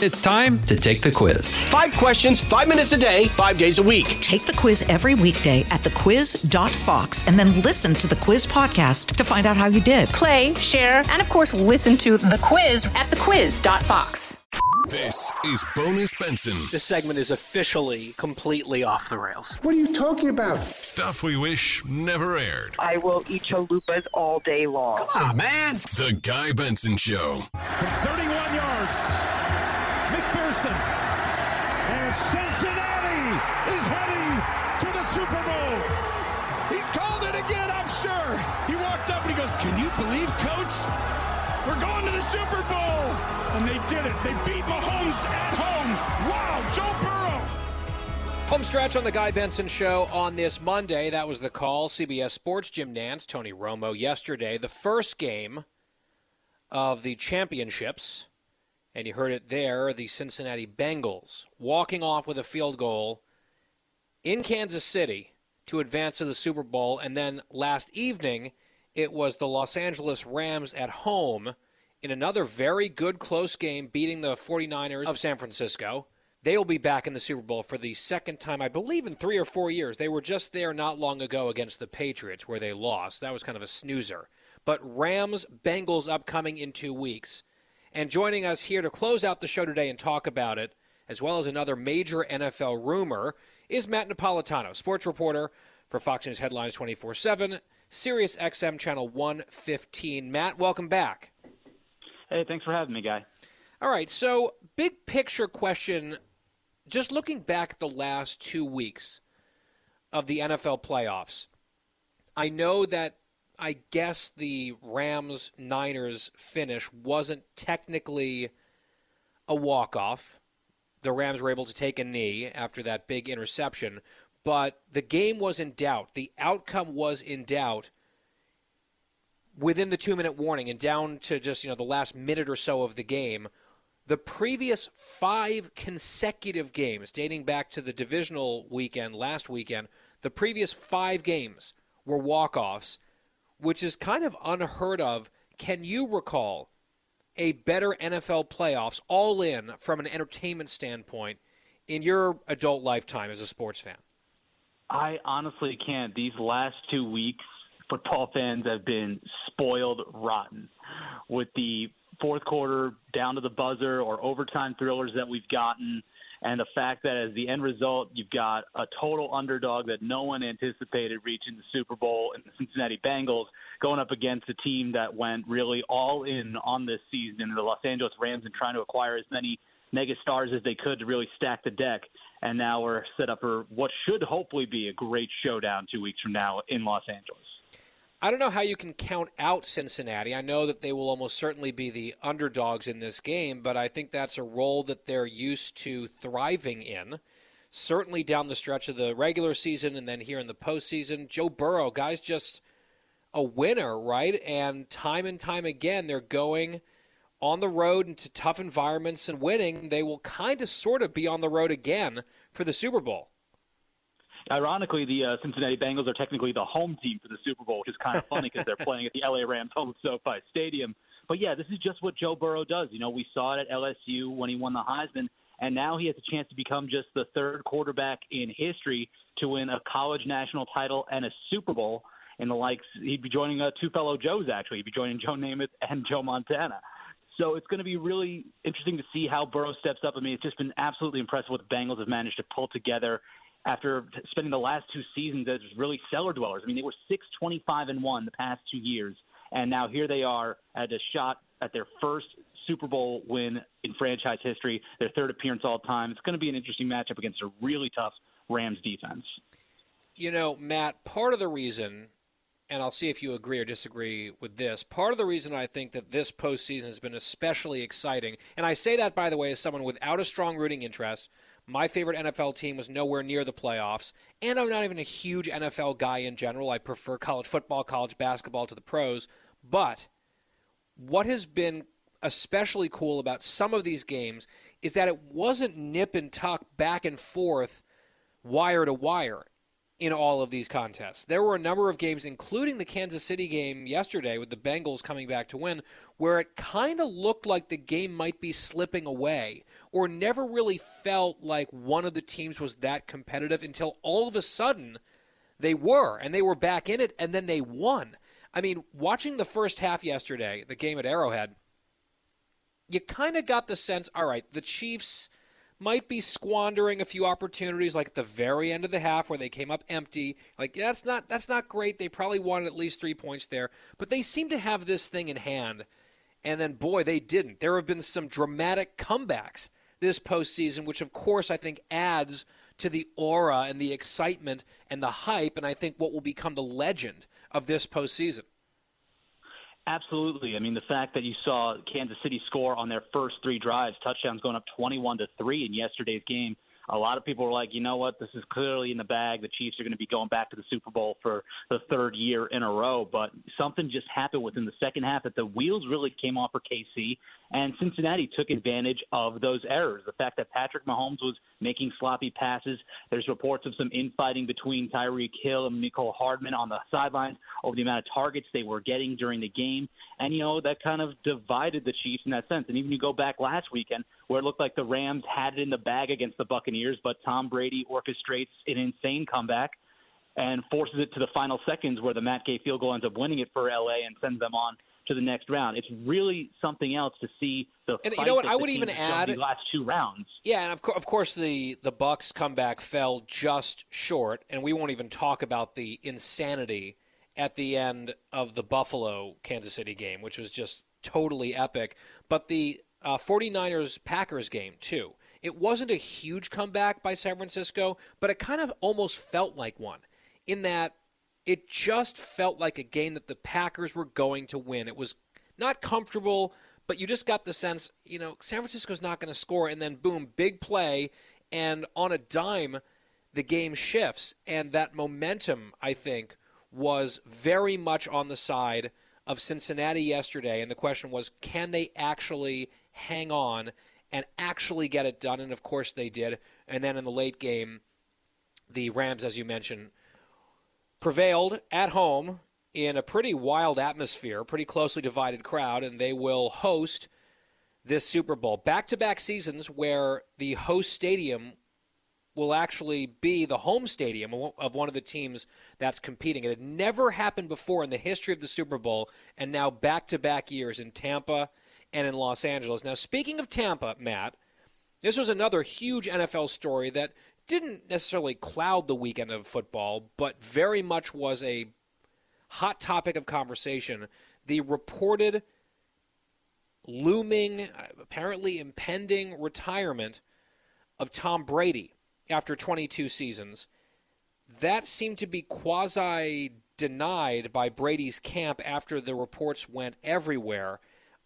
It's time to take the quiz. Five questions, five minutes a day, five days a week. Take the quiz every weekday at thequiz.fox and then listen to the quiz podcast to find out how you did. Play, share, and of course, listen to the quiz at thequiz.fox. This is Bonus Benson. This segment is officially completely off the rails. What are you talking about? Stuff we wish never aired. I will eat chalupas all day long. Come on, man. The Guy Benson Show. From 31 yards, McPherson. And Cincinnati is heading to the Super Bowl. He called it again, I'm sure. He walked up and he goes, Can you believe, coach? We're going to the Super Bowl. And they did it. They beat Mahomes at home. Wow, Joe Burrow. Home stretch on the Guy Benson Show on this Monday. That was the call. CBS Sports, Jim Nantz, Tony Romo yesterday. The first game of the championships, and you heard it there, the Cincinnati Bengals walking off with a field goal in Kansas City to advance to the Super Bowl. And then last evening, it was the Los Angeles Rams at home in another very good close game, beating the 49ers of San Francisco. They will be back in the Super Bowl for the second time, I believe, in three or four years. They were just there not long ago against the Patriots, where they lost. That was kind of a snoozer. But Rams Bengals upcoming in two weeks. And joining us here to close out the show today and talk about it, as well as another major NFL rumor, is Matt Napolitano, sports reporter for Fox News Headlines 24 7, Sirius XM Channel 115. Matt, welcome back. Hey, thanks for having me, Guy. All right, so big picture question. Just looking back at the last two weeks of the NFL playoffs, I know that I guess the Rams Niners finish wasn't technically a walk off. The Rams were able to take a knee after that big interception, but the game was in doubt. The outcome was in doubt within the two minute warning and down to just you know the last minute or so of the game the previous five consecutive games dating back to the divisional weekend last weekend the previous five games were walk-offs which is kind of unheard of can you recall a better nfl playoffs all in from an entertainment standpoint in your adult lifetime as a sports fan I honestly can't. These last two weeks, football fans have been spoiled rotten with the fourth quarter down to the buzzer or overtime thrillers that we've gotten. And the fact that as the end result, you've got a total underdog that no one anticipated reaching the Super Bowl and the Cincinnati Bengals going up against a team that went really all in on this season, the Los Angeles Rams, and trying to acquire as many mega stars as they could to really stack the deck. And now we're set up for what should hopefully be a great showdown two weeks from now in Los Angeles. I don't know how you can count out Cincinnati. I know that they will almost certainly be the underdogs in this game, but I think that's a role that they're used to thriving in. Certainly down the stretch of the regular season and then here in the postseason. Joe Burrow, guys, just a winner, right? And time and time again, they're going on the road into tough environments and winning. They will kind of sort of be on the road again for the Super Bowl. Ironically, the uh, Cincinnati Bengals are technically the home team for the Super Bowl, which is kind of funny because they're playing at the LA Rams home SoFi Stadium. But yeah, this is just what Joe Burrow does. You know, we saw it at LSU when he won the Heisman, and now he has a chance to become just the third quarterback in history to win a college national title and a Super Bowl. And the likes, he'd be joining uh, two fellow Joes actually. He'd be joining Joe Namath and Joe Montana. So it's going to be really interesting to see how Burrow steps up. I mean, it's just been absolutely impressive what the Bengals have managed to pull together after spending the last two seasons as really cellar dwellers. I mean, they were six twenty-five and one the past two years, and now here they are at a shot at their first Super Bowl win in franchise history, their third appearance all time. It's going to be an interesting matchup against a really tough Rams defense. You know, Matt, part of the reason, and I'll see if you agree or disagree with this, part of the reason I think that this postseason has been especially exciting, and I say that, by the way, as someone without a strong rooting interest, my favorite NFL team was nowhere near the playoffs, and I'm not even a huge NFL guy in general. I prefer college football, college basketball to the pros. But what has been especially cool about some of these games is that it wasn't nip and tuck back and forth, wire to wire. In all of these contests. There were a number of games, including the Kansas City game yesterday with the Bengals coming back to win, where it kind of looked like the game might be slipping away or never really felt like one of the teams was that competitive until all of a sudden they were, and they were back in it, and then they won. I mean, watching the first half yesterday, the game at Arrowhead, you kind of got the sense all right, the Chiefs might be squandering a few opportunities like at the very end of the half where they came up empty. Like yeah, that's not that's not great. They probably wanted at least 3 points there. But they seem to have this thing in hand. And then boy they didn't. There have been some dramatic comebacks this postseason which of course I think adds to the aura and the excitement and the hype and I think what will become the legend of this postseason Absolutely. I mean, the fact that you saw Kansas City score on their first three drives, touchdowns going up 21 to 3 in yesterday's game, a lot of people were like, you know what, this is clearly in the bag. The Chiefs are going to be going back to the Super Bowl for the third year in a row. But something just happened within the second half that the wheels really came off for KC, and Cincinnati took advantage of those errors. The fact that Patrick Mahomes was making sloppy passes. There's reports of some infighting between Tyreek Hill and Mecole Hardman on the sidelines over the amount of targets they were getting during the game. And, you know, that kind of divided the Chiefs in that sense. And even you go back last weekend where it looked like the Rams had it in the bag against the Buccaneers, but Tom Brady orchestrates an insane comeback and forces it to the final seconds where the Matt Gay field goal ends up winning it for LA and sends them on to the next round. It's really something else to see the and you know what I would even add the last two rounds. Yeah, and of, co- of course the the Bucks comeback fell just short, and we won't even talk about the insanity at the end of the Buffalo Kansas City game, which was just totally epic. But the uh, 49ers Packers game too. It wasn't a huge comeback by San Francisco, but it kind of almost felt like one in that it just felt like a game that the Packers were going to win. It was not comfortable, but you just got the sense, you know, San Francisco's not going to score, and then boom, big play, and on a dime, the game shifts, and that momentum, I think, was very much on the side of Cincinnati yesterday, and the question was, can they actually hang on and actually get it done? And of course they did. And then in the late game, the Rams, as you mentioned, prevailed at home in a pretty wild atmosphere, pretty closely divided crowd, and they will host this Super Bowl. Back to back seasons where the host stadium will actually be the home stadium of one of the teams that's competing. It had never happened before in the history of the Super Bowl, and now back to back years in Tampa and in Los Angeles. Now, speaking of Tampa, Matt, this was another huge NFL story that didn't necessarily cloud the weekend of football, but very much was a hot topic of conversation. The reported looming, apparently impending retirement of Tom Brady after 22 seasons. That seemed to be quasi denied by Brady's camp after the reports went everywhere.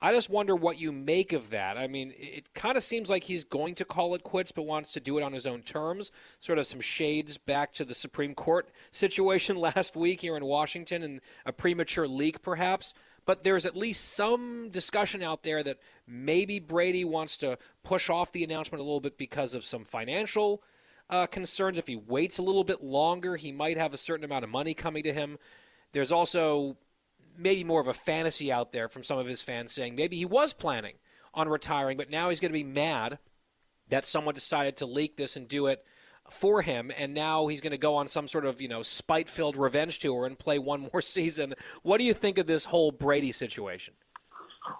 I just wonder what you make of that. I mean, it kind of seems like he's going to call it quits, but wants to do it on his own terms. Sort of some shades back to the Supreme Court situation last week here in Washington and a premature leak, perhaps. But there's at least some discussion out there that maybe Brady wants to push off the announcement a little bit because of some financial uh, concerns. If he waits a little bit longer, he might have a certain amount of money coming to him. There's also maybe more of a fantasy out there from some of his fans saying maybe he was planning on retiring, but now he's going to be mad that someone decided to leak this and do it for him, and now he's going to go on some sort of you know spite-filled revenge tour and play one more season. What do you think of this whole Brady situation?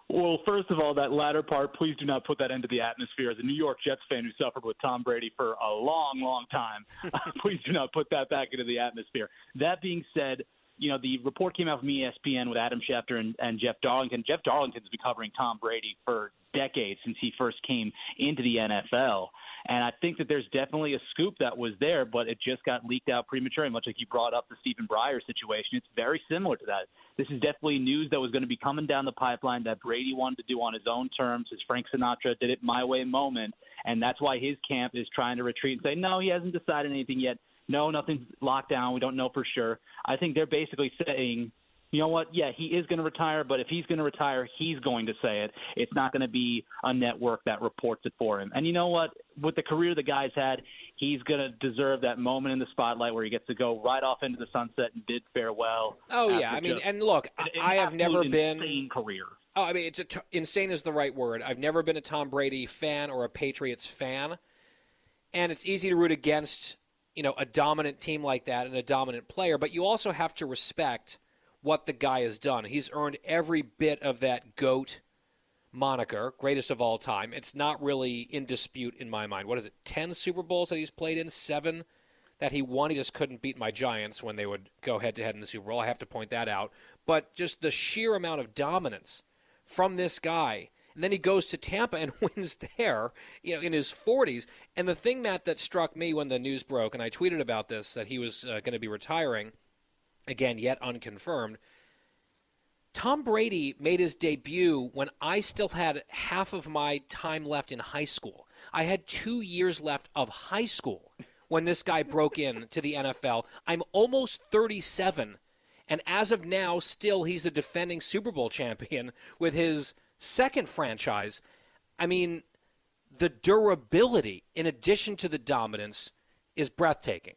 Well, first of all, that latter part, please do not put that into the atmosphere. As a New York Jets fan who suffered with Tom Brady for a long, long time, please do not put that back into the atmosphere. That being said, you know, the report came out from ESPN with Adam Schefter and, and Jeff Darlington. Jeff Darlington's been covering Tom Brady for decades since he first came into the NFL. And I think that there's definitely a scoop that was there, but it just got leaked out prematurely, much like you brought up the Stephen Breyer situation. It's very similar to that. This is definitely news that was going to be coming down the pipeline that Brady wanted to do on his own terms. His Frank Sinatra did it my way moment. And that's why his camp is trying to retreat and say, no, he hasn't decided anything yet no, nothing's locked down. We don't know for sure. I think they're basically saying you know what? Yeah, he is going to retire, but if he's going to retire, he's going to say it. It's not going to be a network that reports it for him. And you know what? With the career the guy's had, he's going to deserve that moment in the spotlight where he gets to go right off into the sunset and bid farewell. Oh yeah, I mean, and look, an, an I have never been insane career. Oh, I mean, it's t- insane is the right word. I've never been a Tom Brady fan or a Patriots fan, and it's easy to root against you know a dominant team like that and a dominant player, but you also have to respect what the guy has done. He's earned every bit of that GOAT moniker, greatest of all time. It's not really in dispute in my mind. What is it, 10 Super Bowls that he's played in? Seven that he won. He just couldn't beat my Giants when they would go head to head in the Super Bowl. I have to point that out. But just the sheer amount of dominance from this guy. And then he goes to Tampa and wins there, you know, in his 40s. And the thing, Matt, that struck me when the news broke, and I tweeted about this, that he was uh, going to be retiring, again, yet unconfirmed. Tom Brady made his debut when I still had half of my time left in high school. I had two years left of high school when this guy broke in to the NFL. I'm almost 37, and as of now, still he's the defending Super Bowl champion with his second franchise. I mean, the durability, in addition to the dominance, is breathtaking.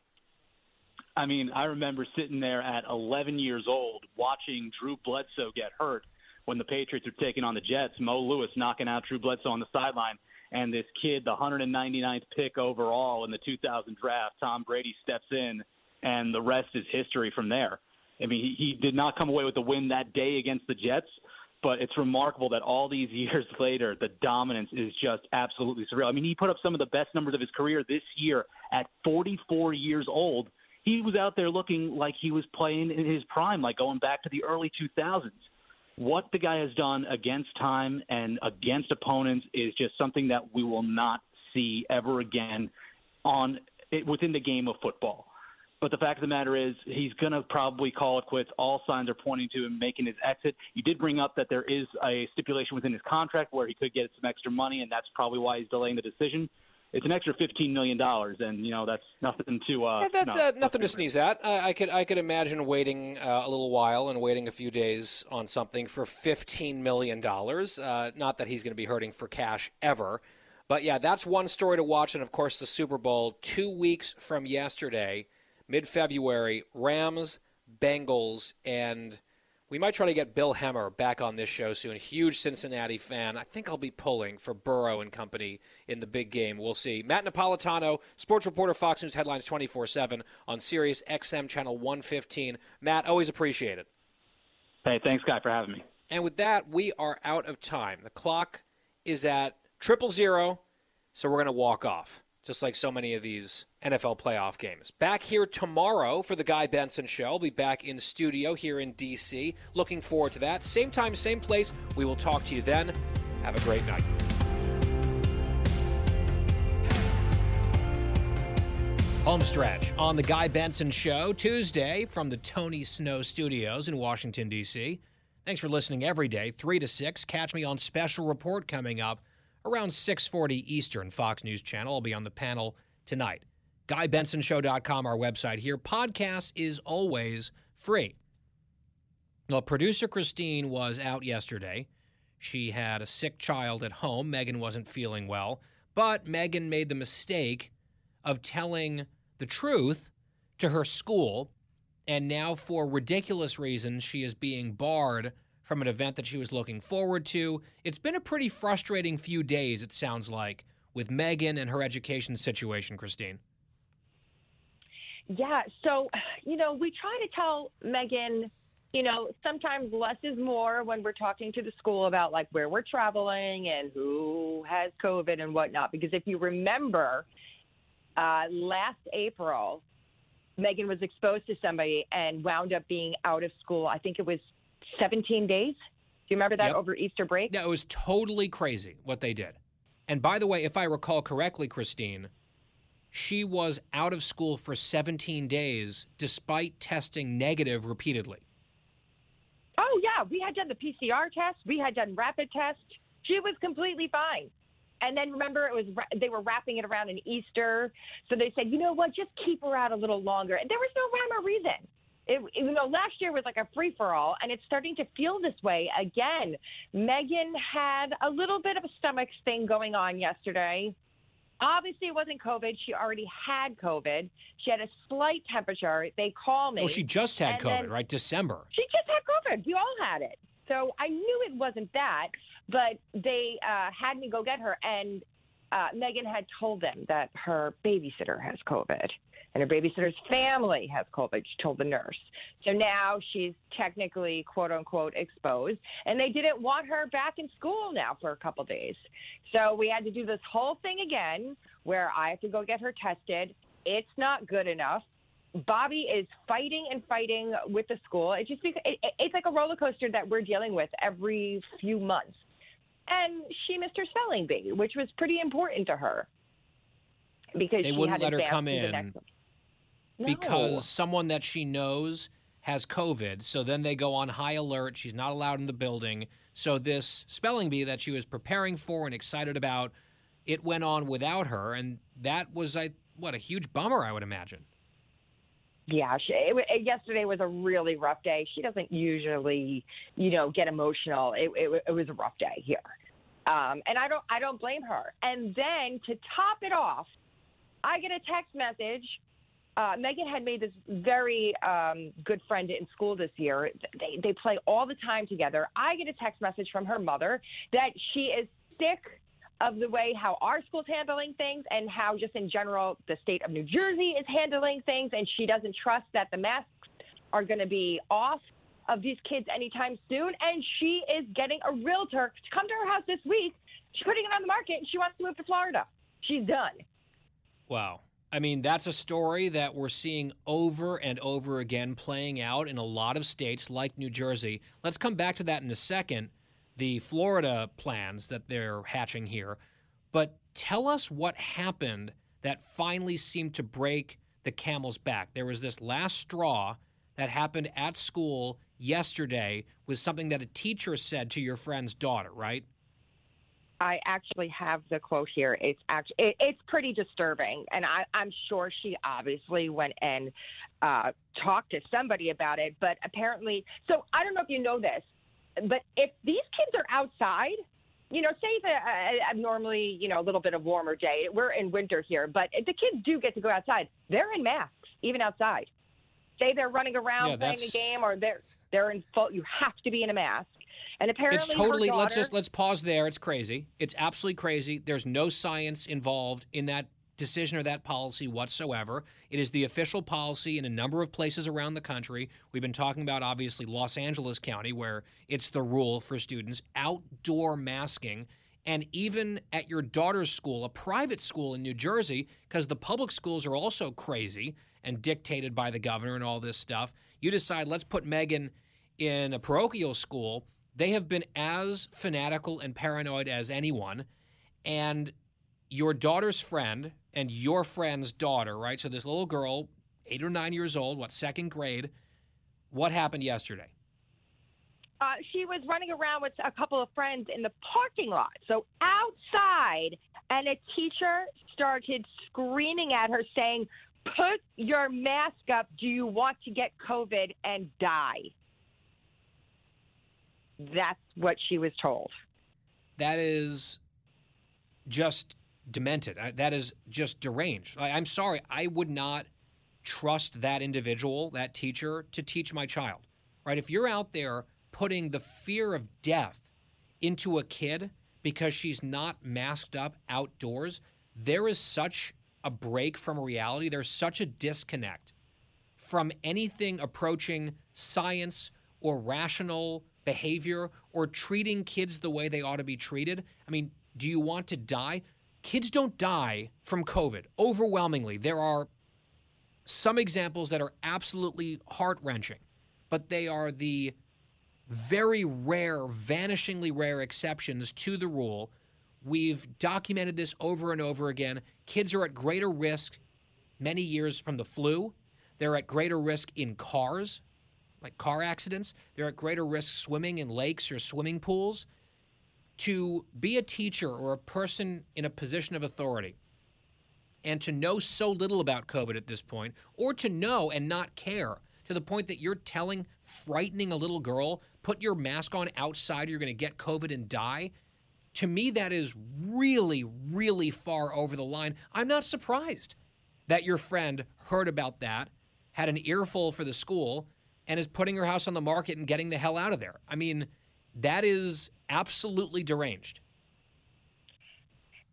I mean, I remember sitting there at 11 years old watching Drew Bledsoe get hurt when the Patriots were taking on the Jets. Mo Lewis knocking out Drew Bledsoe on the sideline, and this kid, the 199th pick overall in the 2000 draft, Tom Brady steps in, and the rest is history from there. I mean, he, he did not come away with the win that day against the Jets, but it's remarkable that all these years later, the dominance is just absolutely surreal. I mean, he put up some of the best numbers of his career this year at 44 years old he was out there looking like he was playing in his prime, like going back to the early 2000s. What the guy has done against time and against opponents is just something that we will not see ever again on within the game of football. But the fact of the matter is, he's going to probably call it quits. All signs are pointing to him making his exit. You did bring up that there is a stipulation within his contract where he could get some extra money, and that's probably why he's delaying the decision it's an extra fifteen million dollars, and you know that's nothing to. Uh, yeah, that's no, uh, nothing to sneeze at. Uh, I could I could imagine waiting uh, a little while and waiting a few days on something for fifteen million dollars. Uh, not that he's going to be hurting for cash ever, but yeah, that's one story to watch. And of course, the Super Bowl two weeks from yesterday, mid February, Rams, Bengals, and we might try to get Bill Hemmer back on this show soon. Huge Cincinnati fan. I think I'll be pulling for Burrow and company in the big game. We'll see. Matt Napolitano, sports reporter, Fox News headlines 24 7 on Sirius XM channel 115. Matt, always appreciate it. Hey, thanks, Guy, for having me. And with that, we are out of time. The clock is at triple zero, so we're going to walk off just like so many of these NFL playoff games. Back here tomorrow for the Guy Benson Show. I'll be back in studio here in D.C. Looking forward to that. Same time, same place. We will talk to you then. Have a great night. Homestretch on the Guy Benson Show, Tuesday from the Tony Snow Studios in Washington, D.C. Thanks for listening every day, 3 to 6. Catch me on Special Report coming up around 6:40 Eastern Fox News Channel. I'll be on the panel tonight. GuyBensonShow.com, our website here. Podcast is always free. Well, producer Christine was out yesterday. She had a sick child at home. Megan wasn't feeling well, but Megan made the mistake of telling the truth to her school, and now for ridiculous reasons, she is being barred from an event that she was looking forward to. It's been a pretty frustrating few days, it sounds like, with Megan and her education situation, Christine. Yeah, so, you know, we try to tell Megan, you know, sometimes less is more when we're talking to the school about like where we're traveling and who has COVID and whatnot. Because if you remember, uh, last April, Megan was exposed to somebody and wound up being out of school. I think it was 17 days. Do you remember that Yep. over Easter break? Yeah, it was totally crazy what they did. And by the way, if I recall correctly, Christine, she was out of school for 17 days despite testing negative repeatedly. Oh yeah, we had done the PCR test. We had done rapid test. She was completely fine. And then remember, it was they were wrapping it around an Easter, so they said, you know what, just keep her out a little longer. And there was no rhyme or reason. It, you know, last year was like a free for all, and it's starting to feel this way again. Megan had a little bit of a stomach thing going on yesterday. Obviously, it wasn't COVID. She already had COVID. She had a slight temperature. They call me. Well, she just had COVID, right? December. She just had COVID. We all had it. So I knew it wasn't that, but they uh, had me go get her, and uh, Megan had told them that her babysitter has COVID and her babysitter's family has COVID. She told the nurse. So now she's technically, quote unquote, exposed, and they didn't want her back in school now for a couple days. So we had to do this whole thing again where I have to go get her tested. It's not good enough. Bobby is fighting and fighting with the school. It just it- it's like a roller coaster that we're dealing with every few months. And she missed her spelling bee, which was pretty important to her because They she wouldn't had let her come in. No. because someone that she knows has COVID. So then they go on high alert. She's not allowed in the building. So this spelling bee that she was preparing for and excited about, it went on without her, and that was I what a huge bummer I would imagine. Yeah, she, it, yesterday was a really rough day. She doesn't usually, you know, get emotional. It, it, it was a rough day here, um, and I don't, I don't blame her. And then to top it off, I get a text message. Uh, Megan had made this very um, good friend in school this year. They they play all the time together. I get a text message from her mother that she is sick of the way how our school's handling things and how just in general the state of New Jersey is handling things and she doesn't trust that the masks are going to be off of these kids anytime soon and she is getting a realtor to come to her house this week. She's putting it on the market and she wants to move to Florida. She's done. Wow. I mean, that's a story that we're seeing over and over again playing out in a lot of states like New Jersey. Let's come back to that in a second, the Florida plans that they're hatching here. But tell us what happened that finally seemed to break the camel's back. There was this last straw that happened at school yesterday with something that a teacher said to your friend's daughter, right? I actually have the quote here. It's actually it, it's pretty disturbing, and I, I'm sure she obviously went and uh, talked to somebody about it. But apparently, so I don't know if you know this, but if these kids are outside, you know, say a, a uh, abnormally, uh, you know, a little bit of warmer day. We're in winter here, but if the kids do get to go outside. They're in masks even outside. Say they're running around Yeah, playing a game, or they're they're in full. You have to be in a mask. And apparently, it's totally let's just let's pause there it's crazy it's absolutely crazy there's no science involved in that decision or that policy whatsoever. It is the official policy in a number of places around the country. We've been talking about obviously los angeles county where it's the rule for students outdoor masking. And even at your daughter's school a private school in new jersey because the public schools are also crazy and dictated by the governor and all this stuff you decide let's put megan in a parochial school, they have been as fanatical and paranoid as anyone. And your daughter's friend and your friend's daughter, right? So this little girl, eight or nine years old, what, second grade, what happened yesterday? uh, she was running around with a couple of friends in the parking lot, so outside, and a teacher started screaming at her, saying, "Put your mask up. Do you want to get COVID and die?" That's what she was told. That is just demented. I- That is just deranged. I, I'm sorry. I would not trust that individual, that teacher, to teach my child. Right? If you're out there putting the fear of death into a kid because she's not masked up outdoors, there is such a break from reality. There's such a disconnect from anything approaching science or rational behavior or treating kids the way they ought to be treated. I mean, do you want to die? Kids don't die from COVID. Overwhelmingly, there are some examples that are absolutely heart wrenching, but they are the very rare, vanishingly rare exceptions to the rule. We've documented this over and over again. Kids are at greater risk many years from the flu. They're at greater risk in cars, like car accidents. They're at greater risk swimming in lakes or swimming pools. To be a teacher or a person in a position of authority and to know so little about COVID at this point, or to know and not care, to the point that you're telling, frightening a little girl, put your mask on outside, you're going to get COVID and die. To me, that is really, really far over the line. I'm not surprised that your friend heard about that, had an earful for the school, and is putting her house on the market and getting the hell out of there. I mean, that is absolutely deranged.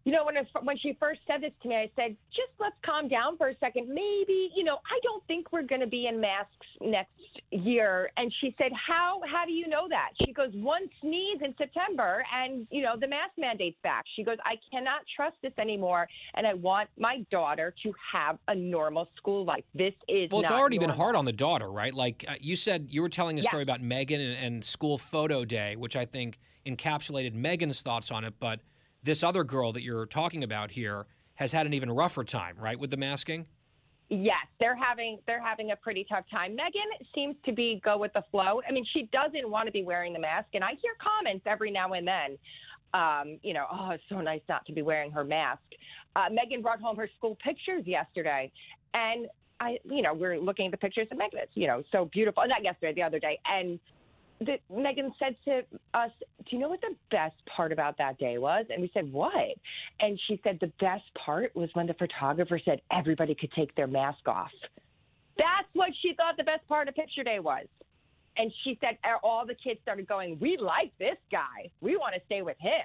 You know, when, when she first said this to me, I said, just let's calm down for a second. Maybe, you know, I don't think we're going to be in masks next year. And she said, how, how do you know that? She goes, one sneeze in September and, you know, the mask mandate's back. She goes, I cannot trust this anymore. And I want my daughter to have a normal school life. This is Well, it's already normal. been hard on the daughter, right? Like uh, you said, you were telling a story about Megan and, and school photo day, which I think encapsulated Megan's thoughts on it. But this other girl that you're talking about here has had an even rougher time, right, with the masking? Yes, they're having they're having a pretty tough time. Megan seems to be go with the flow. I mean, she doesn't want to be wearing the mask, and I hear comments every now and then. Um, you know, oh, it's so nice not to be wearing her mask. Uh, Megan brought home her school pictures yesterday, and I, you know, we're looking at the pictures of Megan. It's you know so beautiful. Not yesterday, the other day, and Megan said to us, "Do you know what the best part about that day was?" And we said, "What?" And she said, "The best part was when the photographer said everybody could take their mask off." That's what she thought the best part of picture day was. And she said all the kids started going, "We like this guy. We want to stay with him."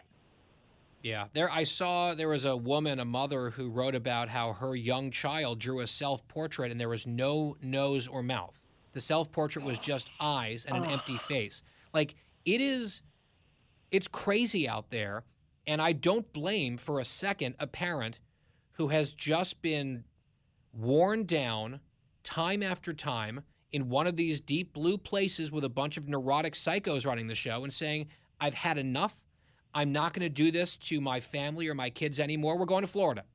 Yeah, there. I saw there was a woman, a mother, who wrote about how her young child drew a self-portrait and there was no nose or mouth. The self-portrait was just eyes and an empty face. Like it is, it's crazy out there, and I don't blame for a second a parent who has just been worn down time after time in one of these deep blue places with a bunch of neurotic psychos running the show and saying, I've had enough. I'm not going to do this to my family or my kids anymore. We're going to Florida.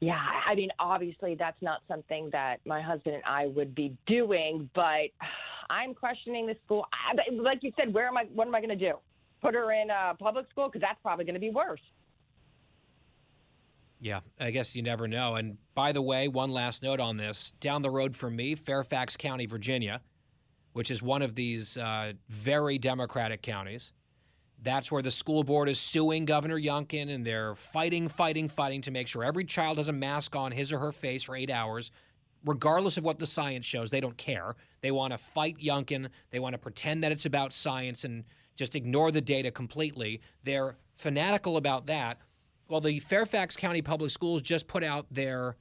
Yeah, I mean, obviously that's not something that my husband and I would be doing, but I'm questioning the school. I, like you said, where am I? What am I going to do? Put her in a public school because that's probably going to be worse. Yeah, I guess you never know. And by the way, one last note on this down the road from me, Fairfax County, Virginia, which is one of these uh, very Democratic counties. That's where the school board is suing Governor Youngkin, and they're fighting, fighting, fighting to make sure every child has a mask on his or her face for eight hours, regardless of what the science shows. They don't care. They want to fight Youngkin. They want to pretend that it's about science and just ignore the data completely. They're fanatical about that. Well, the Fairfax County Public Schools just put out their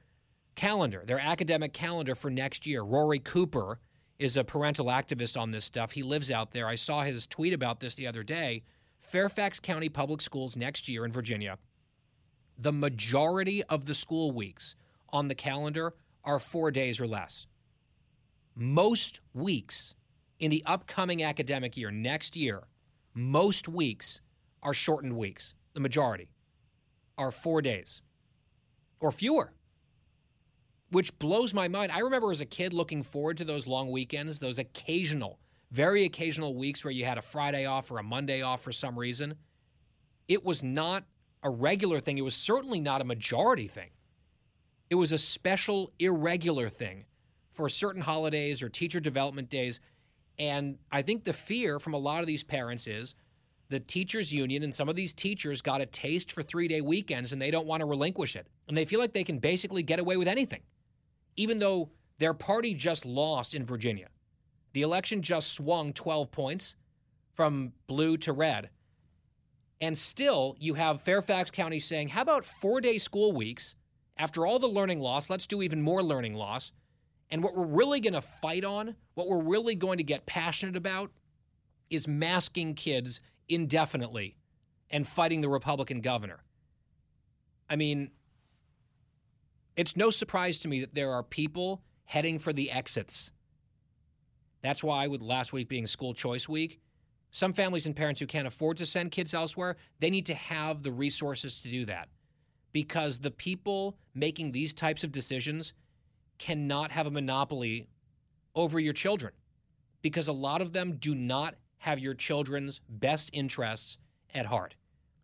calendar, their academic calendar for next year. Rory Cooper is a parental activist on this stuff. He lives out there. I saw his tweet about this the other day. Fairfax County Public Schools next year in Virginia, the majority of the school weeks on the calendar are four days or less. Most weeks in the upcoming academic year, next year, most weeks are shortened weeks. The majority are four days or fewer, which blows my mind. I remember as a kid looking forward to those long weekends, those occasional, very occasional weeks where you had a Friday off or a Monday off for some reason. It was not a regular thing. It was certainly not a majority thing. It was a special, irregular thing for certain holidays or teacher development days. And I think the fear from a lot of these parents is the teachers union and some of these teachers got a taste for three day weekends and they don't want to relinquish it. And they feel like they can basically get away with anything, even though their party just lost in Virginia. The election just swung 12 points from blue to red. And still, you have Fairfax County saying, how about four day school weeks? After all the learning loss, let's do even more learning loss. And what we're really going to fight on, what we're really going to get passionate about, is masking kids indefinitely and fighting the Republican governor. I mean, it's no surprise to me that there are people heading for the exits. That's why, with last week being school choice week, some families and parents who can't afford to send kids elsewhere, they need to have the resources to do that. Because the people making these types of decisions cannot have a monopoly over your children. Because a lot of them do not have your children's best interests at heart.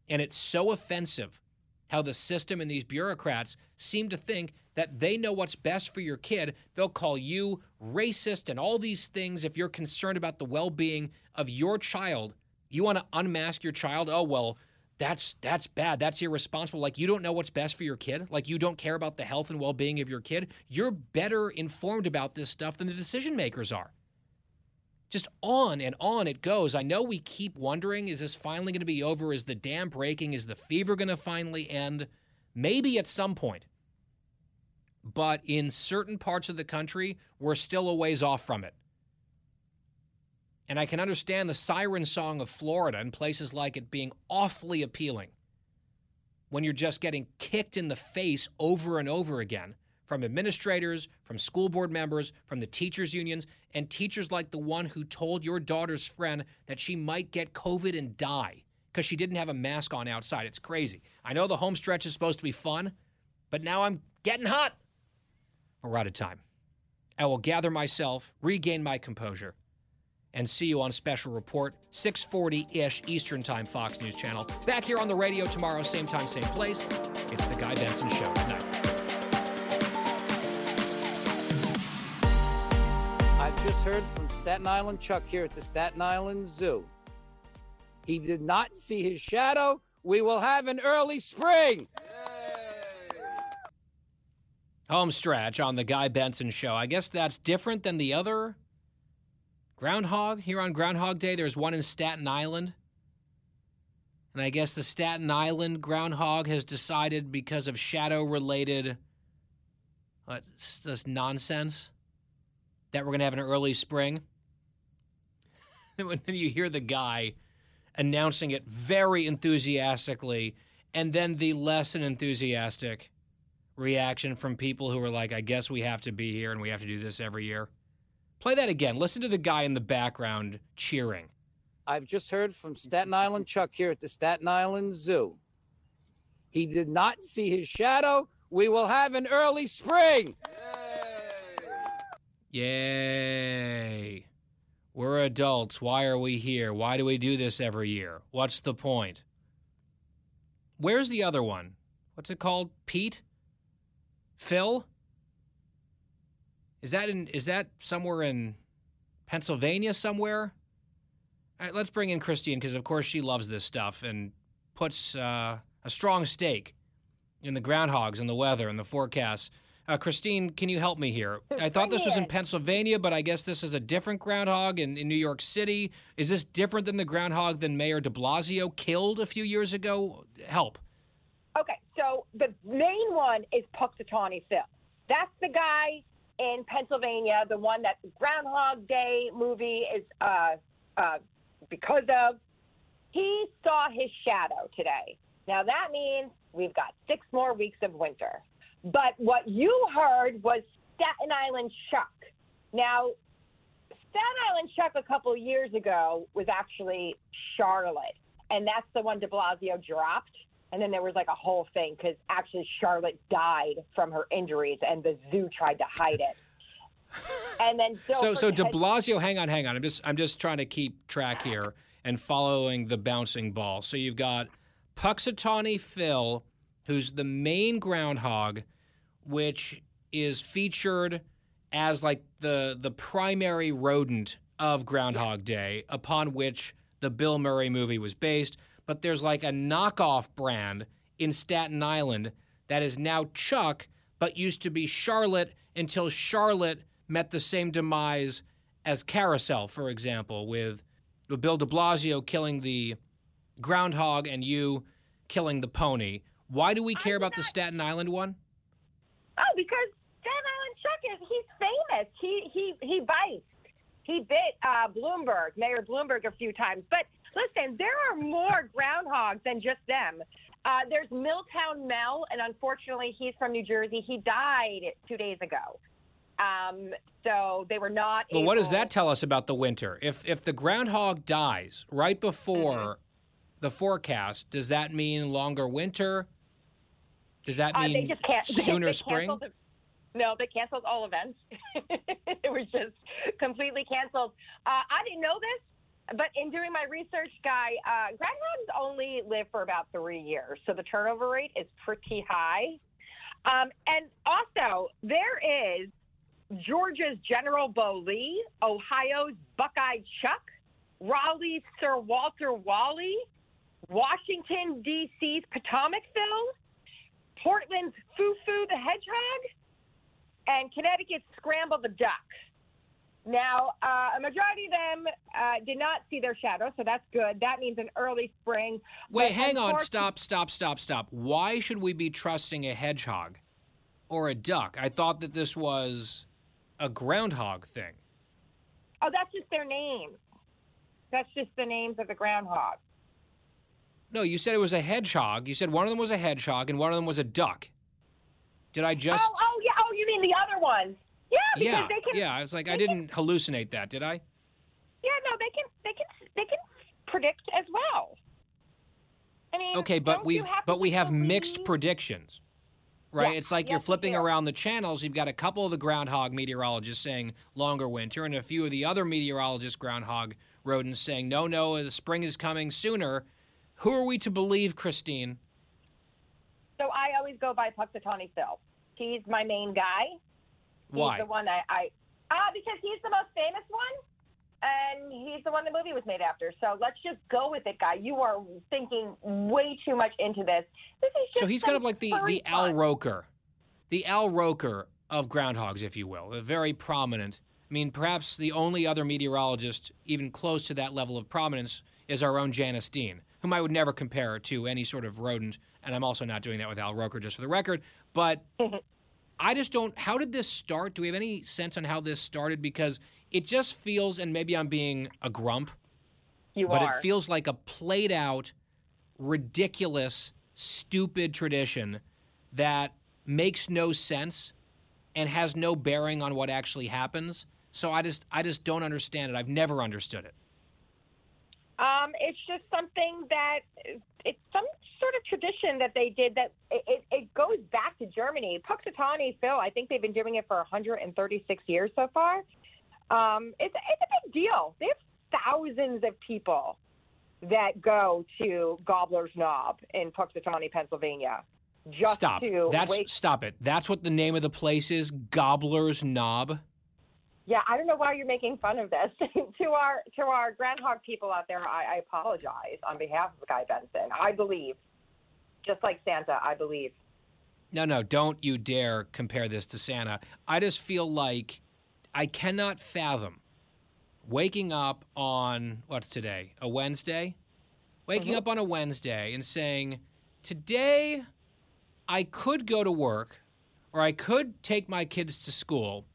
And it's so offensive how the system and these bureaucrats seem to think that they know what's best for your kid, they'll call you racist and all these things if you're concerned about the well being of your child. You want to unmask your child? Oh, well, that's that's bad. That's irresponsible. Like you don't know what's best for your kid. Like you don't care about the health and well-being of your kid. You're better informed about this stuff than the decision makers are. Just on and on it goes. I know we keep wondering is this finally going to be over? Is the dam breaking? Is the fever going to finally end? Maybe at some point. But in certain parts of the country, we're still a ways off from it. And I can understand the siren song of Florida and places like it being awfully appealing when you're just getting kicked in the face over and over again from administrators, from school board members, from the teachers' unions, and teachers like the one who told your daughter's friend that she might get COVID and die because she didn't have a mask on outside. It's crazy. I know the home stretch is supposed to be fun, but now I'm getting hot. We're out of time. I will gather myself, regain my composure, and see you on Special Report, 640-ish Eastern Time, Fox News Channel. Back here on the radio tomorrow, same time, same place. It's The Guy Benson Show. Night. I've just heard from Staten Island Chuck here at the Staten Island Zoo. He did not see his shadow. We will have an early spring. Home stretch on the Guy Benson Show. I guess that's different than the other Groundhog. Here on Groundhog Day, there's one in Staten Island. And I guess the Staten Island groundhog has decided because of shadow related what, this nonsense that we're going to have an early spring. when you hear the guy announcing it very enthusiastically, and then the less enthusiastic reaction from people who are like, I guess we have to be here and we have to do this every year. Play that again. Listen to the guy in the background cheering. I've just heard from Staten Island Chuck here at the Staten Island Zoo. He did not see his shadow. We will have an early spring. Yay. We're adults. Why are we here? Why do we do this every year? What's the point? Where's the other one? What's it called? Pete? Phil? Is that in is that somewhere in Pennsylvania somewhere? All right, let's bring in Christine because of course she loves this stuff and puts uh, a strong stake in the groundhogs and the weather and the forecasts. Uh, Christine, can you help me here? I thought this was in Pennsylvania, but I guess this is a different groundhog in, in New York City. Is this different than the groundhog that Mayor de Blasio killed a few years ago? Help. Okay, the main one is Punxsutawney Phil. That's the guy in Pennsylvania, the one that the Groundhog Day movie is uh, uh, because of. He saw his shadow today. Now that means we've got six more weeks of winter. But what you heard was Staten Island Chuck. Now, Staten Island Chuck a couple years ago was actually Charlotte, and that's the one De Blasio dropped. And then there was like a whole thing because actually Charlotte died from her injuries, and the zoo tried to hide it. And then so so De Blasio, hang on, hang on. I'm just I'm just trying to keep track here and following the bouncing ball. So you've got Punxsutawney Phil, who's the main groundhog, which is featured as like the the primary rodent of Groundhog Day, upon which the Bill Murray movie was based. But there's like a knockoff brand in Staten Island that is now Chuck, but used to be Charlotte until Charlotte met the same demise as Carousel, for example, with, Bill de Blasio killing the groundhog and you killing the pony. Why do we care about the Staten Island one? Oh, because Staten Island Chuck is he's famous. He he he bites. He bit uh, Bloomberg, Mayor Bloomberg, a few times. But listen, there are more groundhogs than just them. Uh, there's Milltown Mel, and unfortunately, he's from New Jersey. He died two days ago. Um, so they were not. Well, able... what does that tell us about the winter? If if the groundhog dies right before mm-hmm. the forecast, does that mean longer winter? Does that mean uh, they just can't, sooner they, they spring? The, no, they canceled all events. it was just completely canceled. Uh, I didn't know this, but in doing my research, Guy, uh, groundhogs only live for about three years, so the turnover rate is pretty high. Um, and also, there is Georgia's General Bo Lee, Ohio's Buckeye Chuck, Raleigh's Sir Walter Wally, Washington, D.C.'s Potomac Phil, Portland's Foo the Hedgehog, and Connecticut's Scramble the Duck. Now, uh, a majority of them uh, did not see their shadow, so that's good. That means an early spring. Wait, But hang on. Stop, stop, stop, stop. Why should we be trusting a hedgehog or a duck? I thought that this was a groundhog thing. Oh, that's just their names. That's just the names of the groundhog. No, you said it was a hedgehog. You said one of them was a hedgehog and one of them was a duck. Did I just. Oh, oh, yeah. Oh, you mean the other ones? Yeah, because yeah, they can. yeah. I was like, I didn't hallucinate that, did I? Yeah, no, they can. They can. They can predict as well. I mean, Okay, but we've but we have believe- mixed predictions. Right? Yeah, It's like you're flipping around the channels. You've got a couple of the groundhog meteorologists saying longer winter, and a few of the other meteorologists, groundhog rodents saying, no, no, the spring is coming sooner. Who are we to believe, Christine? So I always go by Punxsutawney Phil. He's my main guy. Why? He's the one I, I ah because he's the most famous one, and he's the one the movie was made after. So let's just go with it, guy. You are thinking way too much into this. This is just So he's kind of like the, the Al fun. Roker, the Al Roker of groundhogs, if you will, a very prominent. I mean, perhaps the only other meteorologist even close to that level of prominence is our own Janice Dean, whom I would never compare to any sort of rodent. And I'm also not doing that with Al Roker, just for the record. But I just don't. How did this start? Do we have any sense on how this started? Because it just feels, and maybe I'm being a grump, You but are. it feels like a played out, ridiculous, stupid tradition that makes no sense and has no bearing on what actually happens. So I just I just don't understand it. I've never understood it. Um, it's just something that it's some sort of tradition that they did that it, it, goes back to Germany. Punxsutawney Phil, I think they've been doing it for 136 years so far. Um, it's it's a big deal. They have thousands of people that go to Gobbler's Knob in Punxsutawney, Pennsylvania, just stop. to That's wake. stop it. That's what the name of the place is. Gobbler's Knob. Yeah, I don't know why you're making fun of this. to our to our groundhog people out there, I, I apologize on behalf of Guy Benson. I believe, just like Santa, I believe. No, no, don't you dare compare this to Santa. I just feel like I cannot fathom waking up on what's today? A Wednesday? Waking mm-hmm. up on a Wednesday and saying, "Today I could go to work or I could take my kids to school,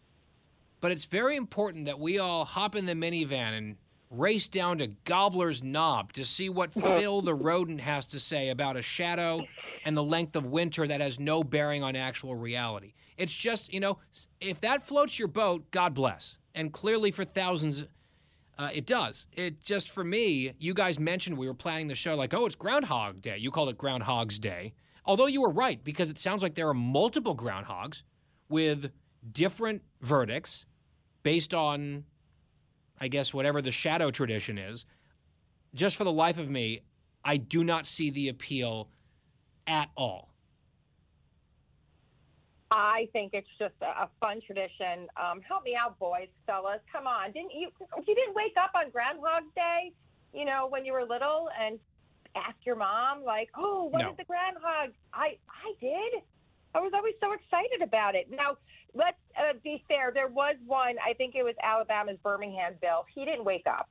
but it's very important that we all hop in the minivan and race down to Gobbler's Knob to see what Phil the rodent has to say about a shadow and the length of winter that has no bearing on actual reality. It's just, you know, if that floats your boat, God bless. And clearly for thousands, uh, it does. It just for me, you guys mentioned we were planning the show like, oh, it's Groundhog Day. You called it Groundhog's Day. Although you were right, because it sounds like there are multiple groundhogs with different verdicts based on, I guess, whatever the shadow tradition is. Just for the life of me, I do not see the appeal at all. I think it's just a, a fun tradition. Um, help me out, boys, fellas. Come on, didn't you? You didn't wake up on Groundhog Day, you know, when you were little, and ask your mom like, "Oh, what is No. the groundhog?" I I did. I was always so excited about it. Now, let's uh, be fair. There was one. I think it was Alabama's Birmingham Bill. He didn't wake up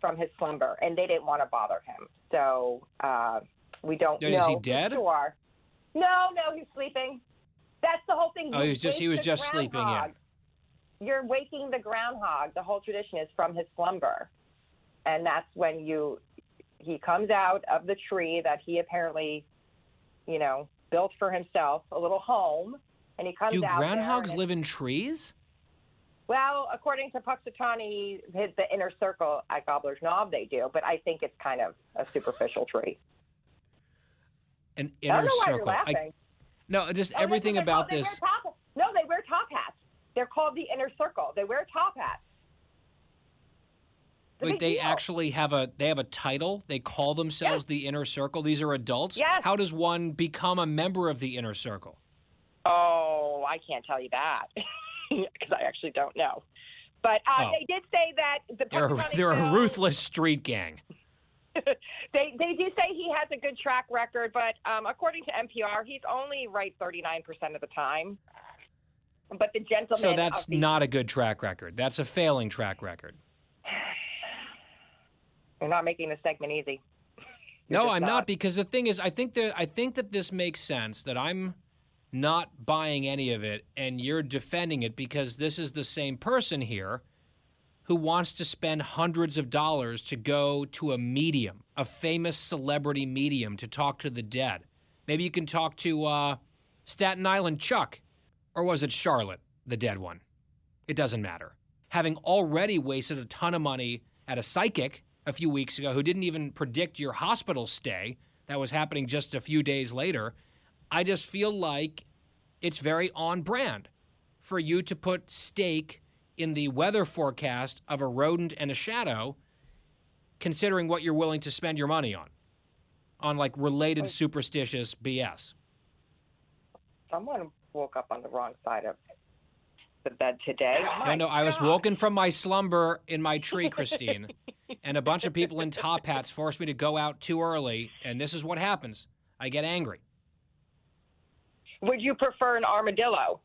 from his slumber, and they didn't want to bother him. So uh, we don't Is know. he for dead? Sure. No, no, he's sleeping. That's the whole thing. Oh, he was just he was just sleeping. Yeah. You're waking the groundhog. The whole tradition is from his slumber, and that's when you he comes out of the tree that he apparently, you know, built for himself, a little home, and he comes Do groundhogs live in trees? Well, according to Punxsutawney, his, the inner circle at Gobbler's Knob, they do, but I think it's kind of a superficial tree. An I don't inner circle. you're laughing. no, just Oh, everything about this. top- no, they wear top hats. They're called the inner circle. They wear top hats. They deal. actually have a they have a title. They call themselves the inner circle. These are adults. Yes. How does one become a member of the inner circle? Oh, I can't tell you that because I actually don't know. But uh, Oh. they did say that the They're, Punxsutawney they're a ruthless street gang. they they do say he has a good track record, but um, according to NPR, he's only right 39 percent of the time. But the gentleman. So that's the, not a good track record. That's a failing track record. You're not making this segment easy. No, I'm not. not. because the thing is, I think that I think that this makes sense. That I'm not buying any of it, and you're defending it because this is the same person here who wants to spend hundreds of dollars to go to a medium, a famous celebrity medium, to talk to the dead. Maybe you can talk to uh, Staten Island Chuck, or was it Charlotte, the dead one? It doesn't matter. Having already wasted a ton of money at a psychic a few weeks ago who didn't even predict your hospital stay, that was happening just a few days later, I just feel like it's very on brand for you to put stake in the weather forecast of a rodent and a shadow, considering what you're willing to spend your money on, on like related superstitious BS. Someone woke up on the wrong side of the bed today. Oh no, My no, I was woken from my slumber in my tree, Christine, and a bunch of people in top hats forced me to go out too early, and this is what happens. I get angry. Would you prefer an armadillo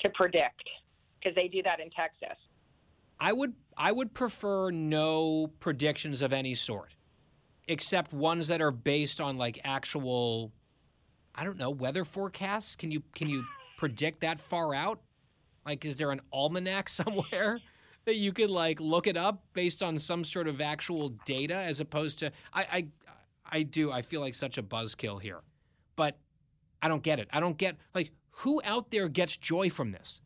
to predict? Because they do that in Texas. I would I would prefer no predictions of any sort, except ones that are based on like actual, I don't know, weather forecasts. Can you can you predict that far out? Like, is there an almanac somewhere that you could like look it up based on some sort of actual data, as opposed to I I I do I feel like such a buzzkill here, but I don't get it. I don't get like who out there gets joy from this,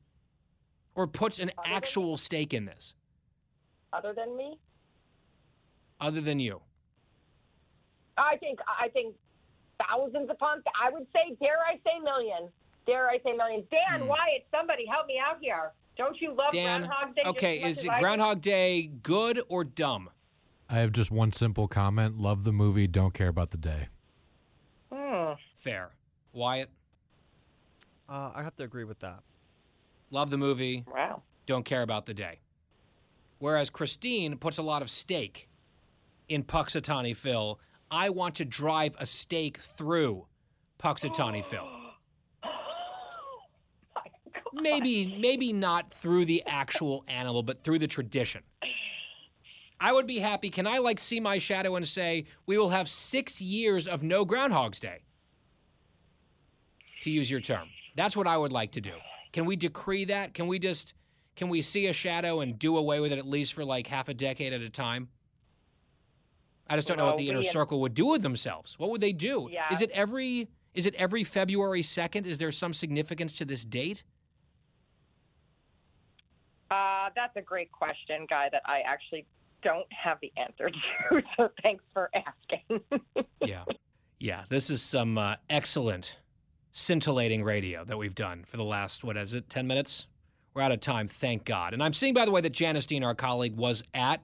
or puts an actual stake in this. Other than me, other than you? I think I think thousands upon. I would say, dare I say, millions. Dare I say, millions? Dan Wyatt, somebody help me out here. Don't you love. Dan, Groundhog Day? okay, is it Groundhog Day good or dumb? I have just one simple comment. Love the movie, don't care about the day. Hmm. Fair. Wyatt, Uh, I have to agree with that. love the movie, Wow. don't care about the day. Whereas Christine puts a lot of stake in Punxsutawney Phil. I want to drive a stake through Punxsutawney Phil. Maybe, maybe not through the actual animal, but through the tradition. I would be happy. Can I like see my shadow and say we will have six years of no Groundhog's Day? To use your term, that's what I would like to do. Can we decree that? Can we just can we see a shadow and do away with it at least for like half a decade at a time? I just don't know what the inner circle would do with themselves. What would they do? Yeah. Is it every is it every February second? Is there some significance to this date? Uh, that's a great question, guy. That I actually don't have the answer to. So thanks for asking. yeah. Yeah, this is some uh, excellent, scintillating radio that we've done for the last, what is it, 10 minutes? We're out of time, thank God. And I'm seeing, by the way, that Janice Dean, our colleague, was at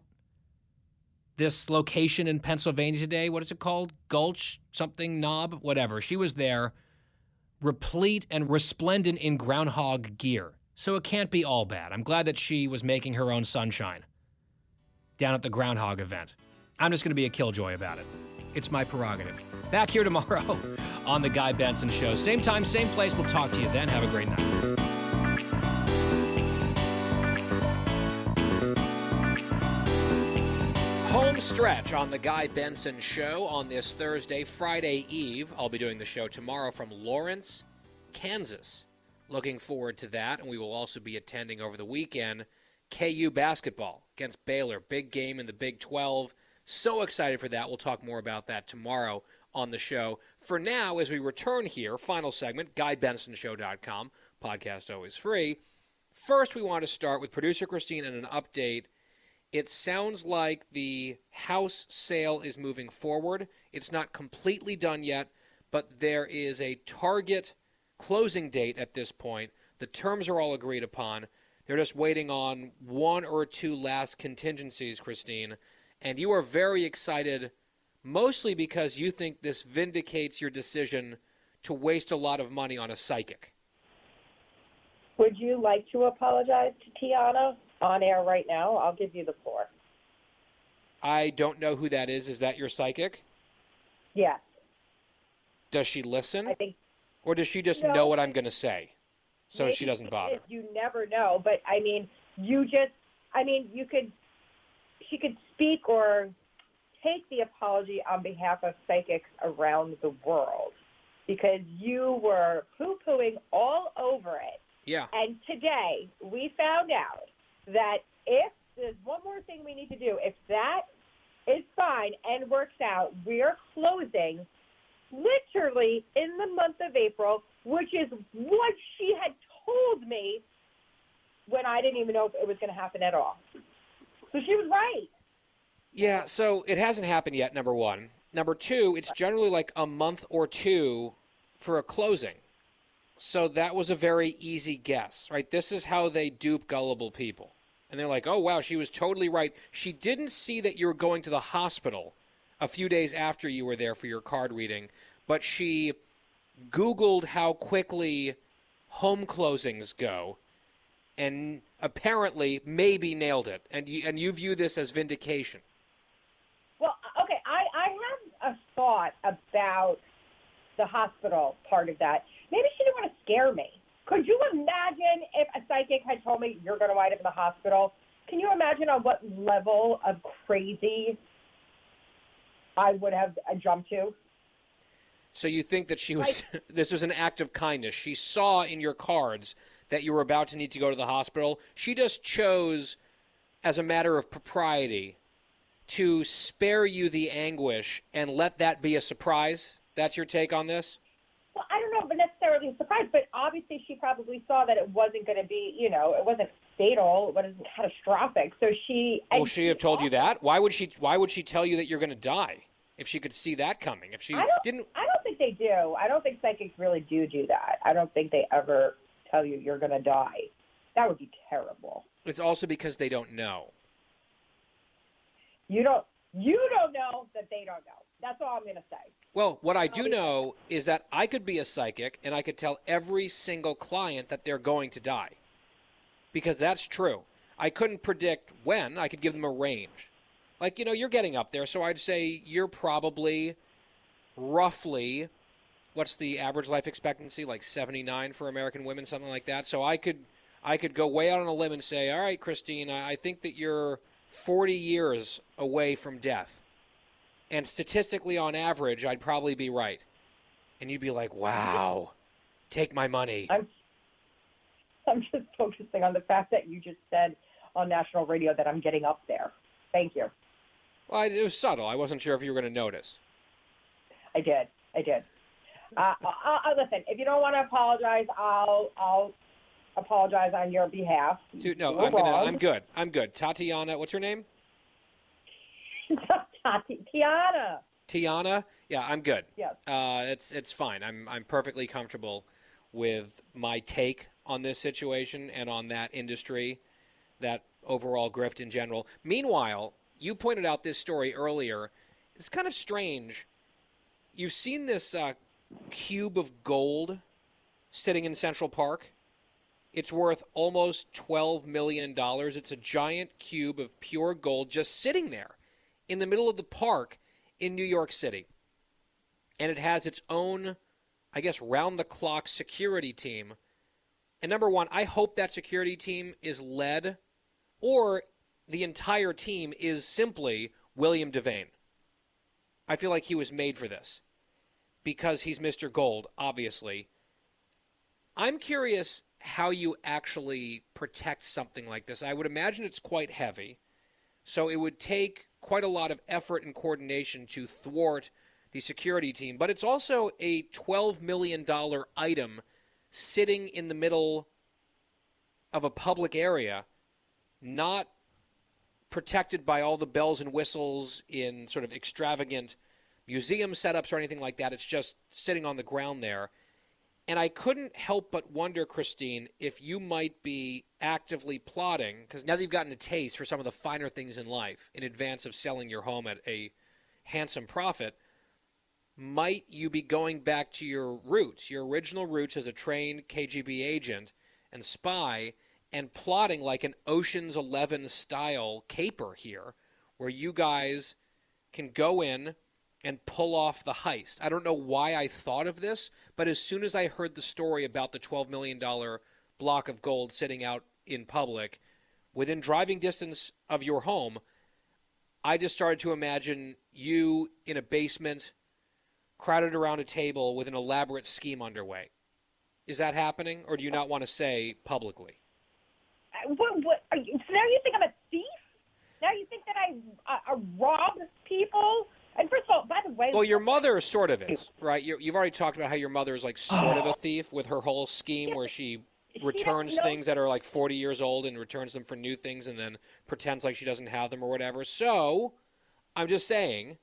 this location in Pennsylvania today. What is it called? Gulch, something, knob, whatever. She was there, replete and resplendent in groundhog gear. So it can't be all bad. I'm glad that she was making her own sunshine down at the groundhog event. I'm just going to be a killjoy about it. It's my prerogative. Back here tomorrow on The Guy Benson Show. Same time, same place. We'll talk to you then. Have a great night. Home stretch on The Guy Benson Show on this Thursday, Friday Eve. I'll be doing the show tomorrow from Lawrence, Kansas. Looking forward to that. And we will also be attending over the weekend KU basketball against Baylor. Big game in the Big 12. So excited for that. We'll talk more about that tomorrow on the show. For now, as we return here, final segment, GuyBensonShow.com. Podcast always free. First, we want to start with producer Christine and an update. It sounds like the house sale is moving forward. It's not completely done yet, but there is a target closing date at this point. The terms are all agreed upon. They're just waiting on one or two last contingencies, Christine. And you are very excited, mostly because you think this vindicates your decision to waste a lot of money on a psychic. Would you like to apologize to Tiana on air right now? I'll give you the floor. I don't know who that is. Is that your psychic? Yes. Does she listen? I think Or does she just No. know what I'm going to say? So she doesn't bother. You never know, but I mean, you just, I mean, you could, she could speak or take the apology on behalf of psychics around the world because you were poo pooing all over it. Yeah. And today we found out that if there's one more thing we need to do, if that is fine and works out, we're closing literally in the month of April, which is what she had told me when I didn't even know if it was going to happen at all. So she was right. Yeah, so it hasn't happened yet, number one. Number two, it's generally like a month or two for a closing. So that was a very easy guess, right? This is how they dupe gullible people. And they're like, oh, wow, she was totally right. She didn't see that you were going to the hospital a few days after you were there for your card reading, but she Googled how quickly home closings go and apparently maybe nailed it. And you, and you view this as vindication. Well, okay, I, I have a thought about the hospital part of that. Maybe she didn't want to scare me. Could you imagine if a psychic had told me you're going to wind up in the hospital? Can you imagine on what level of crazy I would have jumped to? So you think that she was this was an act of kindness. She saw in your cards that you were about to need to go to the hospital. She just chose as a matter of propriety to spare you the anguish and let that be a surprise. That's your take on this? Well, I don't know, but necessarily a surprise. But obviously, she probably saw that it wasn't going to be, you know, it wasn't fatal, it wasn't catastrophic. So she. Oh, Will she have told you that? Why would she why would she tell you that you're going to die if she could see that coming? If she I don't, didn't I don't think they do. I don't think psychics really do do that. I don't think they ever tell you you're going to die. That would be terrible. it's also because they don't know. You don't. You don't know that they don't know. That's all I'm going to say. Well, what I do know is that I could be a psychic and I could tell every single client that they're going to die. Because that's true. I couldn't predict when, I could give them a range. Like, you know, you're getting up there, so I'd say you're probably roughly what's the average life expectancy like 79 for American women something like that. So I could I could go way out on a limb and say, "All right, Christine, I think that you're 40 years away from death." And statistically on average, I'd probably be right. And you'd be like, "Wow. Take my money." I'm. I'm just focusing on the fact that you just said on national radio that I'm getting up there. Thank you. Well, it was subtle. I wasn't sure if you were going to notice. I did. I did. Uh, uh, uh, listen, if you don't want to apologize, I'll I'll apologize on your behalf. Dude, no, You're I'm gonna. I'm good. I'm good. Tatiana, what's your name? Tati- Tiana. Tiana. Yeah, I'm good. Yes. Uh, it's it's fine. I'm I'm perfectly comfortable with my take on this situation and on that industry, that overall grift in general. Meanwhile, you pointed out this story earlier. It's kind of strange. You've seen this uh, cube of gold sitting in Central Park. It's worth almost $12 million. It's a giant cube of pure gold just sitting there in the middle of the park in New York City. And it has its own, I guess, round the clock security team. And number one, I hope that security team is led or the entire team is simply William Devane. I feel like he was made for this because he's Mr. Gold, obviously. I'm curious how you actually protect something like this. I would imagine it's quite heavy, so it would take quite a lot of effort and coordination to thwart the security team. But it's also a $12 million item sitting in the middle of a public area, not protected by all the bells and whistles in sort of extravagant museum setups or anything like that. It's just sitting on the ground there. And I couldn't help but wonder, Christine, if you might be actively plotting, because now that you've gotten a taste for some of the finer things in life in advance of selling your home at a handsome profit, might you be going back to your roots, your original roots as a trained KGB agent, and spy and plotting like an Ocean's 11 style caper here where you guys can go in and pull off the heist. I don't know why I thought of this, but as soon as I heard the story about the $12 million block of gold sitting out in public within driving distance of your home, I just started to imagine you in a basement, crowded around a table with an elaborate scheme underway. Is that happening, or do you not want to say publicly? Uh, What, what, are you, so now you think I'm a thief? Now you think that I uh, uh, rob people? And first of all, by the way, Well, your mother sort of is, right? you you've already talked about how your mother is like sort of a thief with her whole scheme where she returns things that are like 40 years old and returns them for new things and then pretends like she doesn't have them or whatever. So, I'm just saying,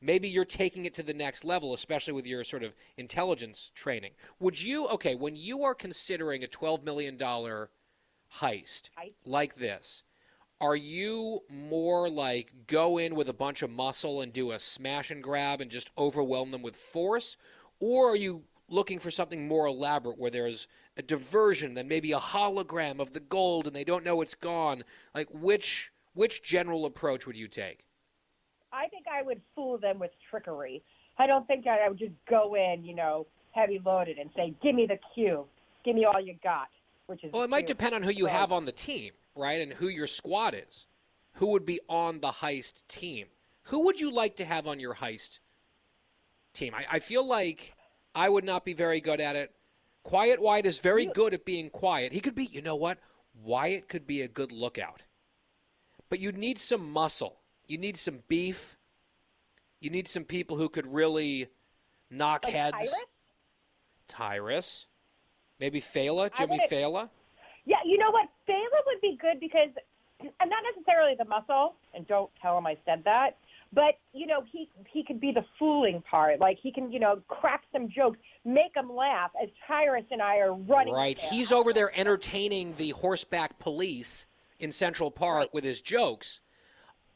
maybe you're taking it to the next level, especially with your sort of intelligence training. Would you, okay, when you are considering a $12 million heist like this, are you more like go in with a bunch of muscle and do a smash and grab and just overwhelm them with force? Or are you looking for something more elaborate where there's a diversion, then maybe a hologram of the gold and they don't know it's gone? Like which which general approach would you take? I think I would fool them with trickery. I don't think I, I would just go in, you know, heavy loaded and say, "Give me the cue, give me all you got," which is Well, it might cube. depend on who you So- have on the team, right? And who your squad is. Who would be on the heist team? Who would you like to have on your heist team? I, I feel like I would not be very good at it. Quiet Wyatt is very good at being quiet. He could be, you know what? Wyatt could be a good lookout. But you need some muscle. You need some beef. You need some people who could really knock Like heads. Tyrus? Tyrus. Maybe Failla, Jimmy Failla. Yeah, you know what? Failla would be good because, and not necessarily the muscle, and don't tell him I said that, but you know he he could be the fooling part. Like he can you know crack some jokes, make them laugh as Tyrus and I are running. Right. there. He's over there entertaining the horseback police in Central Park with his jokes.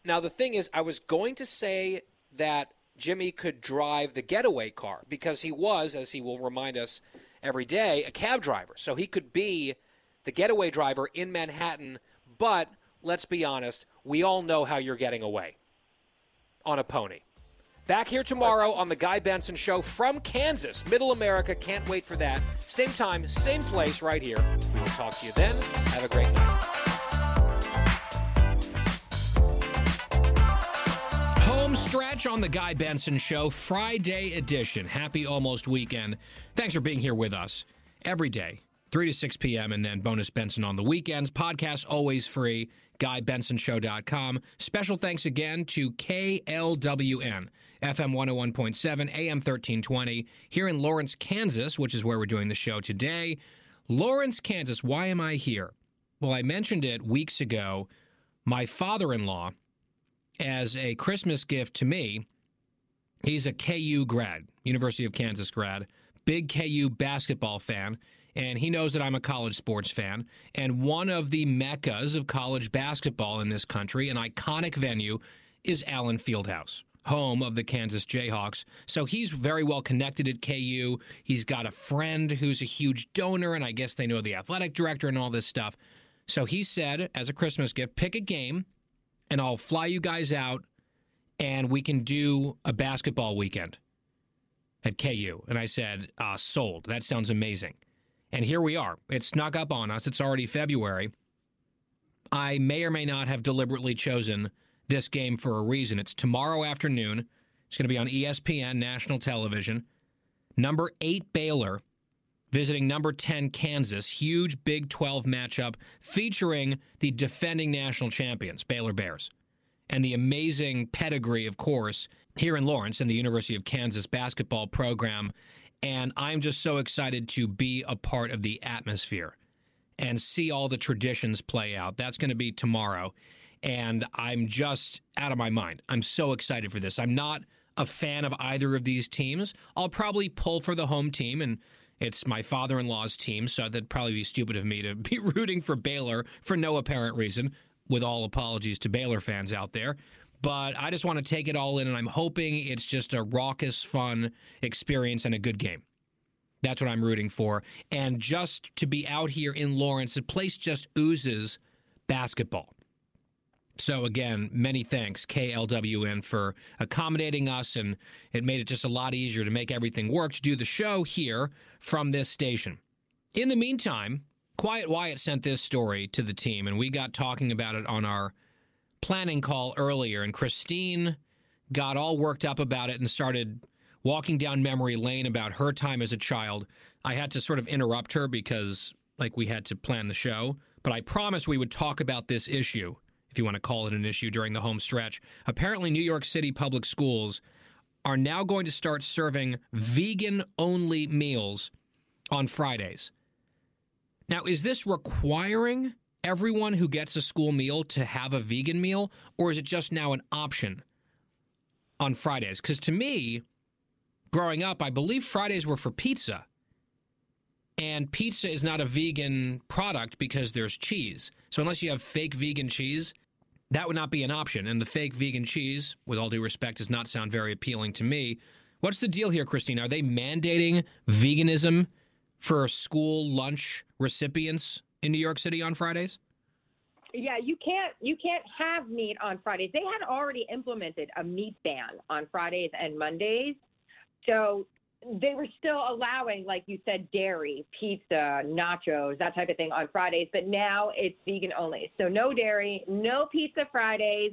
Now, the thing is, I was going to say that Jimmy could drive the getaway car because he was, as he will remind us every day, a cab driver. So he could be the getaway driver in Manhattan. But let's be honest, we all know how you're getting away on a pony. Back here tomorrow on the Guy Benson Show from Kansas, Middle America. Can't wait for that. Same time, same place, right here. We will talk to you then. Have a great night. Stretch on the Guy Benson Show, Friday edition. Happy almost weekend. Thanks for being here with us every day, 3 to 6 p.m., and then Bonus Benson on the weekends. Podcast always free, GuyBensonShow.com. Special thanks again to KLWN, FM 101.7, AM 1320, here in Lawrence, Kansas, which is where we're doing the show today. Lawrence, Kansas, why am I here? Well, I mentioned it weeks ago. My father in law, as a Christmas gift to me, he's a KU grad, University of Kansas grad, big KU basketball fan, and he knows that I'm a college sports fan. And one of the meccas of college basketball in this country, an iconic venue, is Allen Fieldhouse. Home of the Kansas Jayhawks. So he's very well connected at KU. He's got a friend who's a huge donor, and I guess they know the athletic director and all this stuff. So he said, as a Christmas gift, pick a game and I'll fly you guys out and we can do a basketball weekend at KU. And I said, uh, sold. That sounds amazing. And here we are. It snuck up on us. It's already February. I may or may not have deliberately chosen this game for a reason. It's tomorrow afternoon. It's going to be on ESPN, national television. Number eight, Baylor visiting number 10 Kansas, huge Big 12 matchup featuring the defending national champions, Baylor Bears, and the amazing pedigree, of course, here in Lawrence and the University of Kansas basketball program. And I'm just so excited to be a part of the atmosphere and see all the traditions play out. That's going to be tomorrow. And I'm just out of my mind. I'm so excited for this. I'm not a fan of either of these teams. I'll probably pull for the home team and it's my father in law's team, so that'd probably be stupid of me to be rooting for Baylor for no apparent reason, with all apologies to Baylor fans out there. But I just want to take it all in, and I'm hoping it's just a raucous, fun experience and a good game. That's what I'm rooting for. And just to be out here in Lawrence, the place just oozes basketball. So again, many thanks KLWN for accommodating us, and it made it just a lot easier to make everything work to do the show here from this station. In the meantime, Quiet Wyatt sent this story to the team, and we got talking about it on our planning call earlier, and Christine got all worked up about it and started walking down memory lane about her time as a child. I had to sort of interrupt her because like we had to plan the show, but I promised we would talk about this issue, if you want to call it an issue during the home stretch. Apparently New York City public schools are now going to start serving vegan only meals on Fridays. Now, is this requiring everyone who gets a school meal to have a vegan meal, or is it just now an option on Fridays? Because to me, growing up, I believe Fridays were for pizza. And pizza is not a vegan product because there's cheese. So unless you have fake vegan cheese, that would not be an option. And the fake vegan cheese, with all due respect, does not sound very appealing to me. What's the deal here, Christine? Are they mandating veganism for school lunch recipients in New York City on Fridays? Yeah, you can't you can't have meat on Fridays. They had already implemented a meat ban on Fridays and Mondays. So they were still allowing, like you said, dairy, pizza, nachos, that type of thing on Fridays, but now it's vegan only. So no dairy, no pizza Fridays.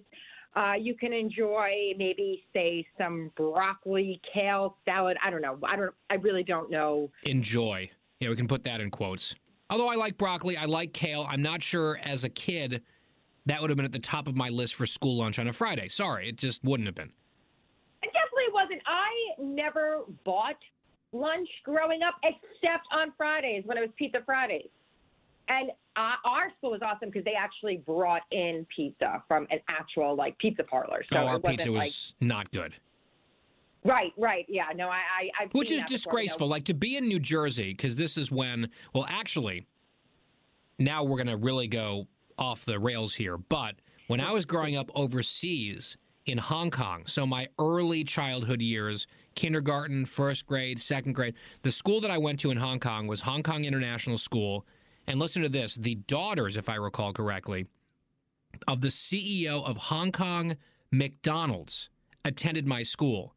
Uh, you can enjoy maybe say some broccoli, kale salad. I don't know. I don't. I really don't know. Enjoy. Yeah, we can put that in quotes. Although I like broccoli, I like kale. I'm not sure as a kid that would have been at the top of my list for school lunch on a Friday. Sorry, it just wouldn't have been. It definitely wasn't. I never bought lunch growing up except on Fridays when it was Pizza Fridays. And uh, our school was awesome because they actually brought in pizza from an actual like pizza parlor. So oh, our pizza was like, not good. Right, right, yeah. No, I, I I've Which is before, disgraceful. no. Like to be in New Jersey, because this is when, well, actually, now we're going to really go off the rails here. But when I was growing up overseas in Hong Kong, so my early childhood years, kindergarten, first grade, second grade, the school that I went to in Hong Kong was Hong Kong International School. And listen to this the daughters, if I recall correctly, of the CEO of Hong Kong McDonald's attended my school.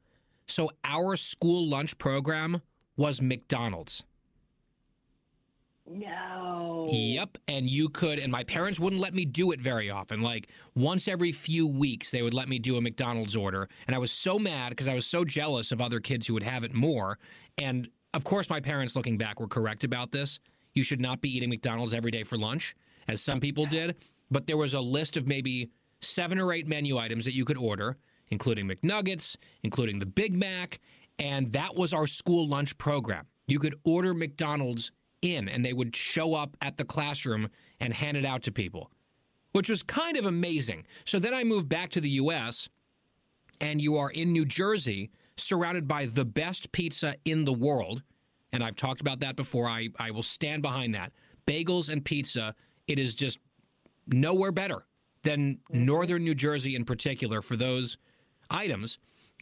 So our school lunch program was McDonald's. No. Yep. And you could, and my parents wouldn't let me do it very often. Like once every few weeks, they would let me do a McDonald's order. And I was so mad because I was so jealous of other kids who would have it more. And of course, my parents, looking back, were correct about this. You should not be eating McDonald's every day for lunch, as some people did. But there was a list of maybe seven or eight menu items that you could order, including McNuggets, including the Big Mac. And that was our school lunch program. You could order McDonald's in, and they would show up at the classroom and hand it out to people, which was kind of amazing. So then I moved back to the U.S., and you are in New Jersey, surrounded by the best pizza in the world. And I've talked about that before. I, I will stand behind that. Bagels and pizza, it is just nowhere better than mm-hmm. northern New Jersey in particular for those items.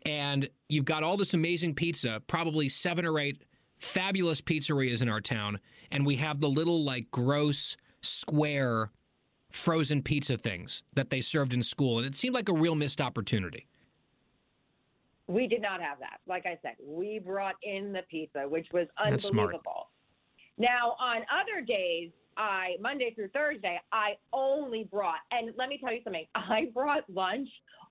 And you've got all this amazing pizza, probably seven or eight fabulous pizzerias in our town. And we have the little, like, gross, square frozen pizza things that they served in school. And it seemed like a real missed opportunity. We did not have that. Like I said, we brought in the pizza, which was unbelievable. Now, on other days, I Monday through Thursday, I only brought, and let me tell you something, I brought lunch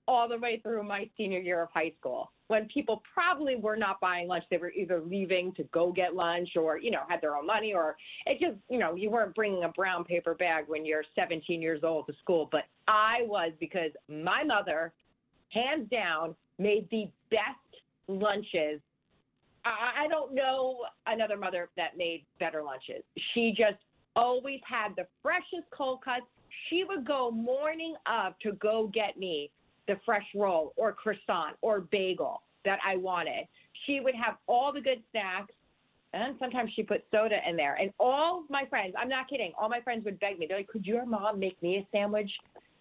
all the way through my senior year of high school when people probably were not buying lunch. They were either leaving to go get lunch or, you know, had their own money or it just, you know, you weren't bringing a brown paper bag when you're 17 years old to school. But I was because my mother, hands down, made the best lunches. I don't know another mother that made better lunches. She just always had the freshest cold cuts. She would go morning of to go get me the fresh roll or croissant or bagel that I wanted. She would have all the good snacks. And sometimes she put soda in there. And all my friends, I'm not kidding, all my friends would beg me. They're like, could your mom make me a sandwich?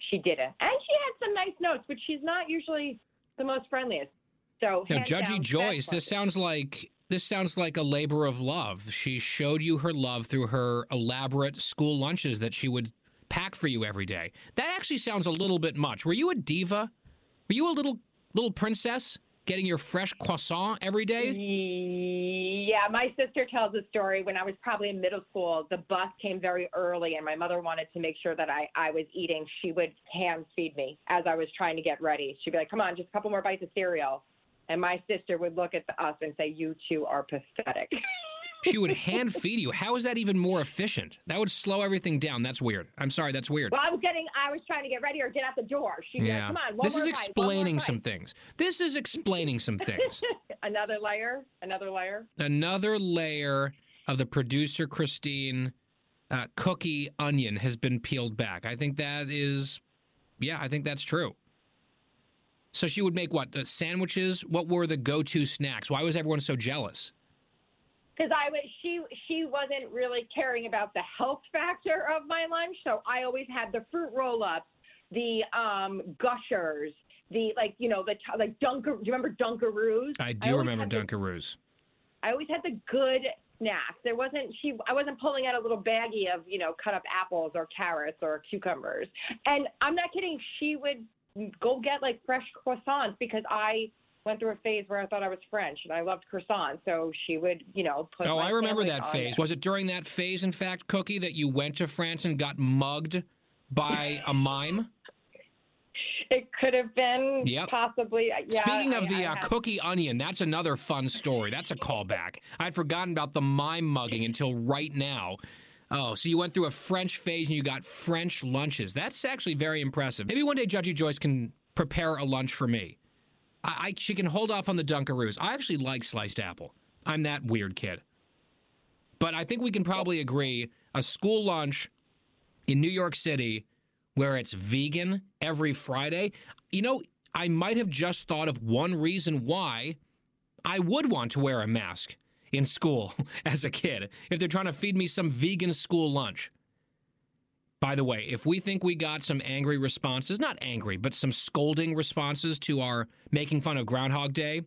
She didn't. And she had some nice notes, but she's not usually the most friendliest. So, Now, Judgy down, Joyce, this sounds like this sounds like a labor of love. She showed you her love through her elaborate school lunches that she would pack for you every day. That actually sounds a little bit much. Were you a diva? Were you a little little princess getting your fresh croissant every day? Yeah, my sister tells a story. When I was probably in middle school, the bus came very early, and my mother wanted to make sure that I, I was eating. She would hand feed me as I was trying to get ready. She'd be like, Come on, just a couple more bites of cereal. And my sister would look at us and say, You two are pathetic. She would hand feed you. How is that even more efficient? That would slow everything down. That's weird. I'm sorry, that's weird. Well, I was getting, I was trying to get ready or get out the door. Be like, Yeah. Come on, one This is bite, one more explaining some things. This is explaining some things. another layer, another layer. Another layer of the producer Christine uh, cookie onion has been peeled back. I think that is, yeah, I think that's true. So she would make what? Uh, sandwiches? What were the go to snacks? Why was everyone so jealous? Because I was she she wasn't really caring about the health factor of my lunch, so I always had the fruit roll ups, the um gushers, the like you know the like Dunker. Do you remember Dunkaroos? I do always remember had the- Dunkaroos. I always had the good snacks. There wasn't she. I wasn't pulling out a little baggie of you know cut up apples or carrots or cucumbers. And I'm not kidding. She would go get like fresh croissants because I went through a phase where I thought I was French and I loved croissants. So she would you know put. Oh, I remember that phase. there. Was it during that phase, in fact, Cookie, that you went to France and got mugged by a mime? It could have been Yep. possibly. Yeah, Speaking of I- the I uh, had- cookie onion, that's another fun story. That's a callback. I'd forgotten about the mime mugging until right now. Oh, so you went through a French phase and you got French lunches. That's actually very impressive. Maybe one day Judgy Joyce can prepare a lunch for me. I, I she can hold off on the Dunkaroos. I actually like sliced apple. I'm that weird kid. But I think we can probably agree a school lunch in New York City where it's vegan every Friday. You know, I might have just thought of one reason why I would want to wear a mask in school as a kid if they're trying to feed me some vegan school lunch. By the way, if we think we got some angry responses, not angry, but some scolding responses to our making fun of Groundhog Day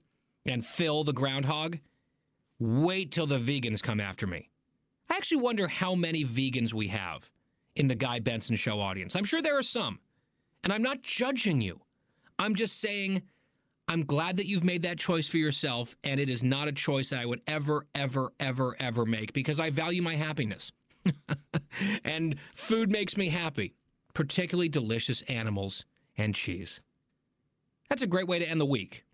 and Phil the Groundhog, wait till the vegans come after me. I actually wonder how many vegans we have in the Guy Benson Show audience. I'm sure there are some. And I'm not judging you. I'm just saying I'm glad that you've made that choice for yourself, and it is not a choice that I would ever, ever, ever, ever make because I value my happiness. and food makes me happy, particularly delicious animals and cheese. That's a great way to end the week.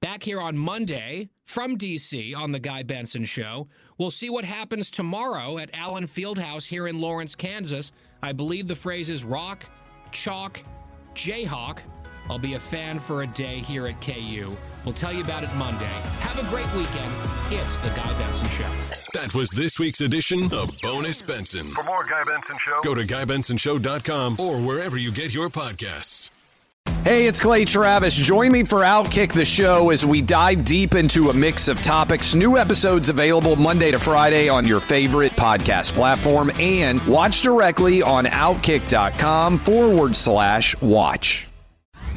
Back here on Monday from DC on The Guy Benson Show. We'll see what happens tomorrow at Allen Fieldhouse here in Lawrence, Kansas. I believe the phrase is rock, chalk, Jayhawk. I'll be a fan for a day here at KU. We'll tell you about it Monday. Have a great weekend. It's The Guy Benson Show. That was this week's edition of Bonus Benson. For more Guy Benson Show, Go to GuyBensonShow.com or wherever you get your podcasts. Hey, it's Clay Travis. Join me for Outkick the Show as we dive deep into a mix of topics. New episodes available Monday to Friday on your favorite podcast platform and watch directly on Outkick.com forward slash watch.